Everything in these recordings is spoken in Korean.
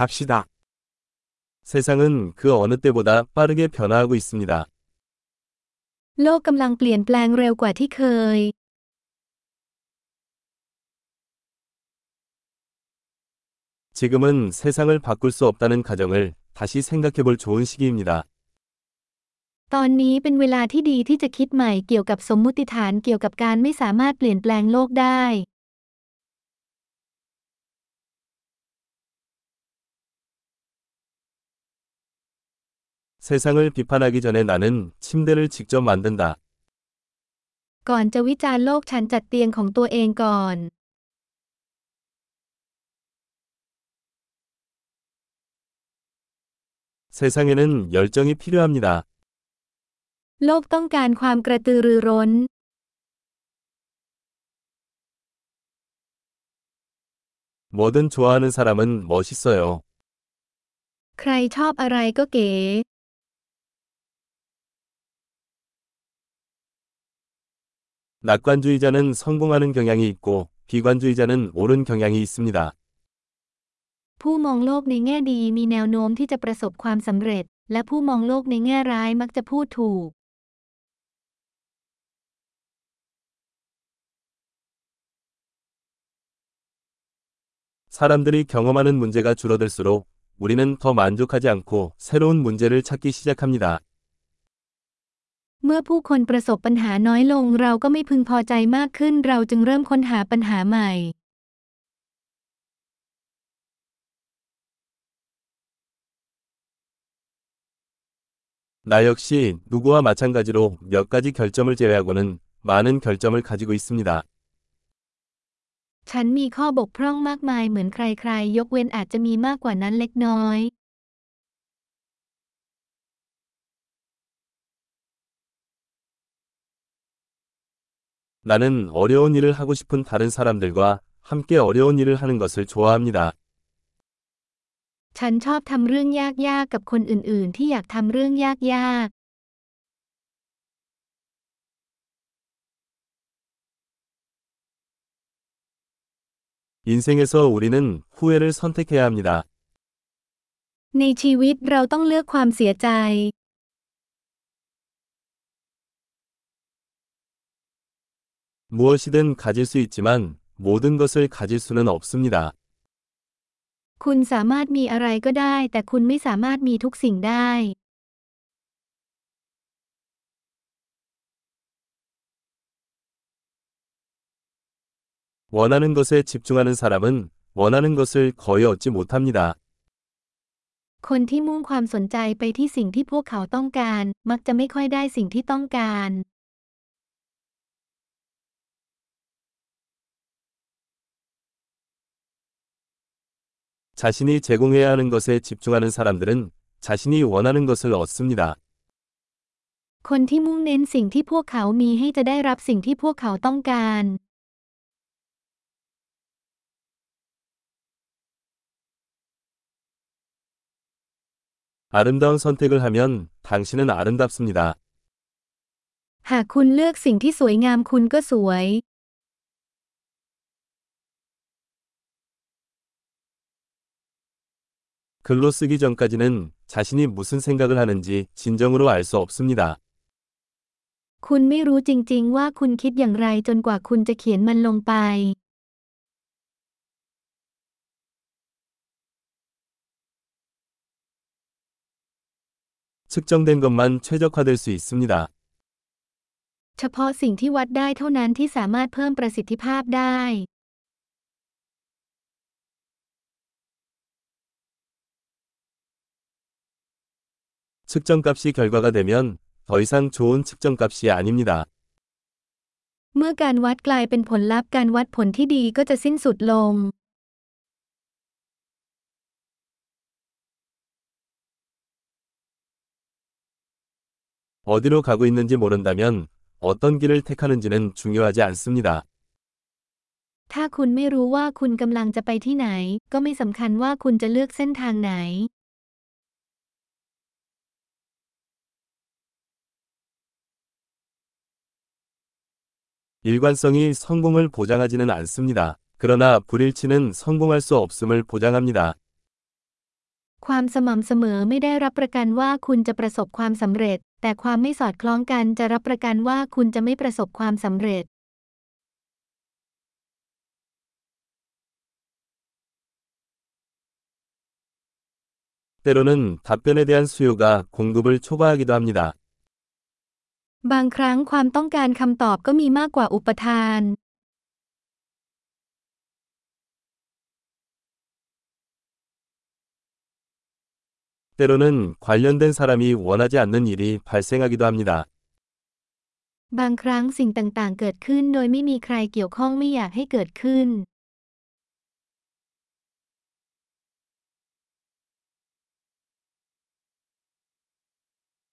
갑시다. 세상은 그 어느 때보다 빠르게 변화하고 있습니다. โลกกำลังเปลี่ยนแปลงเร็วกว่าที่เคย 지금은 세상을 바꿀 수 없다는 가정을 다시 생각해 볼 좋은 시기입니다. ตอนนี้เป็นเวลาที่ดีที่จะคิดใหม่เกี่ยวกับสมมุติฐานเกี่ยวกับการไม่สามารถเปลี่ยนแปลงโลกได้ 세상을 비판하기 전에 나는 침대를 직접 만든다. ก่อนจะวิจารณ์โลกฉันจัดเตียงของตัวเองก่อน 세상에는 열정이 필요합니다. โลกต้องการความกระตือรือร้น 뭐든 좋아하는 사람은 멋있어요. ใครชอบอะไรก็เก๋ 낙관주의자는 성공하는 경향이 있고 비관주의자는 옳은 경향이 있습니다. ผู้มองโลกในแง่ดีมีแนวโน้มที่จะประสบความสำเร็จ และผู้มองโลกในแง่ร้ายมักจะพูดถูก 사람들이 경험하는 문제가 줄어들수록 우리는 더 만족하지 않고 새로운 문제를 찾기 시작합니다. เมื่อผู้คนประสบปัญหาน้อยลงเราก็ไม่พึงพอใจมากขึ้น เราจึงเริ่มค้นหาปัญหาใหม่ 나 역시 누구와 마찬가지로 몇 가지 결점을 제외하고는 많은 결점을 가지고 있습니다. ฉันมีข้อบกพร่องมากมายเหมือนใครๆ ยกเว้นอาจจะมีมากกว่านั้นเล็กน้อย 나는 어려운 일을 하고 싶은 다른 사람들과 함께 어려운 일을 하는 것을 좋아합니다. ฉันชอบทำเรื่องยากๆ กับคนอื่นๆ ที่อยากทำเรื่องยาก 인생에서 우리는 후회를 선택해야 합니다. ๆ ในชีวิตเราต้องเลือกความเสียใจ 무엇이든 가질 수 있지만 모든 것을 가질 수는 없습니다. คุณสามารถมีอะไรก็ได้ แต่คุณไม่สามารถมีทุกสิ่งได้ 원하는 것에 집중하는 사람은 원하는 것을 거의 얻지 못합니다. คนที่มุ่งความสนใจไปที่สิ่งที่พวกเขาต้องการ มักจะไม่ค่อยได้สิ่งที่ต้องการ 자신이 제공해야 하는 것에 집중하는 사람들은 자신이 원하는 것을 얻습니다. คนที่มุ่งเน้นสิ่งที่พวกเขามีให้จะได้รับสิ่งที่พวกเขาต้องการ 아름다운 선택을 하면 당신은 아름답습니다. หากคุณเลือกสิ่งที่สวยงามคุณก็สวย 글로 쓰기 전까지는 자신이 무슨 생각을 하는지 진정으로 알 수 없습니다. คุณไม่รู้จริงๆ ว่าคุณคิดอย่างไรจนกว่าคุณจะเขียนมันลงไป 측정된 것만 최적화될 수 있습니다. เฉพาะสิ่งที่วัดได้เท่านั้นที่สามารถเพิ่มประสิทธิภาพได้ 측정값이 결과가 되면 더 이상 좋은 측정값이 아닙니다. เมื่อการวัดกลายเป็นผลลัพธ์การวัดผลที่ดีก็จะสิ้นสุดลง 어디로 가고 있는지 모른다면 어떤 길을 택하는지는 중요하지 않습니다. ถ้าคุณไม่รู้ว่าคุณกำลังจะไปที่ไหน ก็ไม่สำคัญว่าคุณจะเลือกเส้นทางไหน 일관성이 성공을 보장하지는 않습니다. 그러나 불일치는 성공할 수 없음을 보장합니다. ความสม่ำเสมอไม่ได้รับประกันว่าคุณจะประสบความสำเร็จ แต่ความไม่สอดคล้องกันจะรับประกันว่าคุณจะไม่ประสบความสำเร็จ 때로는 답변에 대한 수요가 공급을 초과하기도 합니다. บางครั้งความต้องการคำตอบก็มีมากกว่าอุปทาน 때로는 관련된 사람이 원하지 않는 일이 발생하기도 합니다. บางครั้งสิ่งต่างๆ เกิดขึ้นโดยไม่มีใครเกี่ยวข้องไม่อยากให้เกิดขึ้น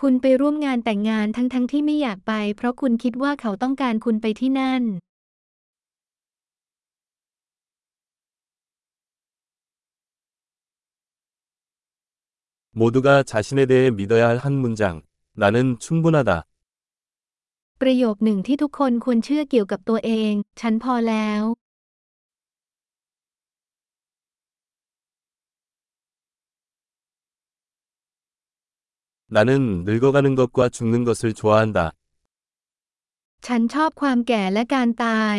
คุณไปร่วมงานแต่งงานทั้งๆทที่ไม่อยากไป เพราะคุณคิดว่าเขาต้องการคุณไปที่นั่น 모두가 자신에 대해 믿어야 할 한 문장. 나는 충분하다. ประโยคหนึ่งที่ทุกคนควรเชื่อเกี่ยวกับตัวเอง ฉันพอแล้ว 나는 늙어가는 것과 죽는 것을 좋아한다. ฉันชอบความแก่และการตาย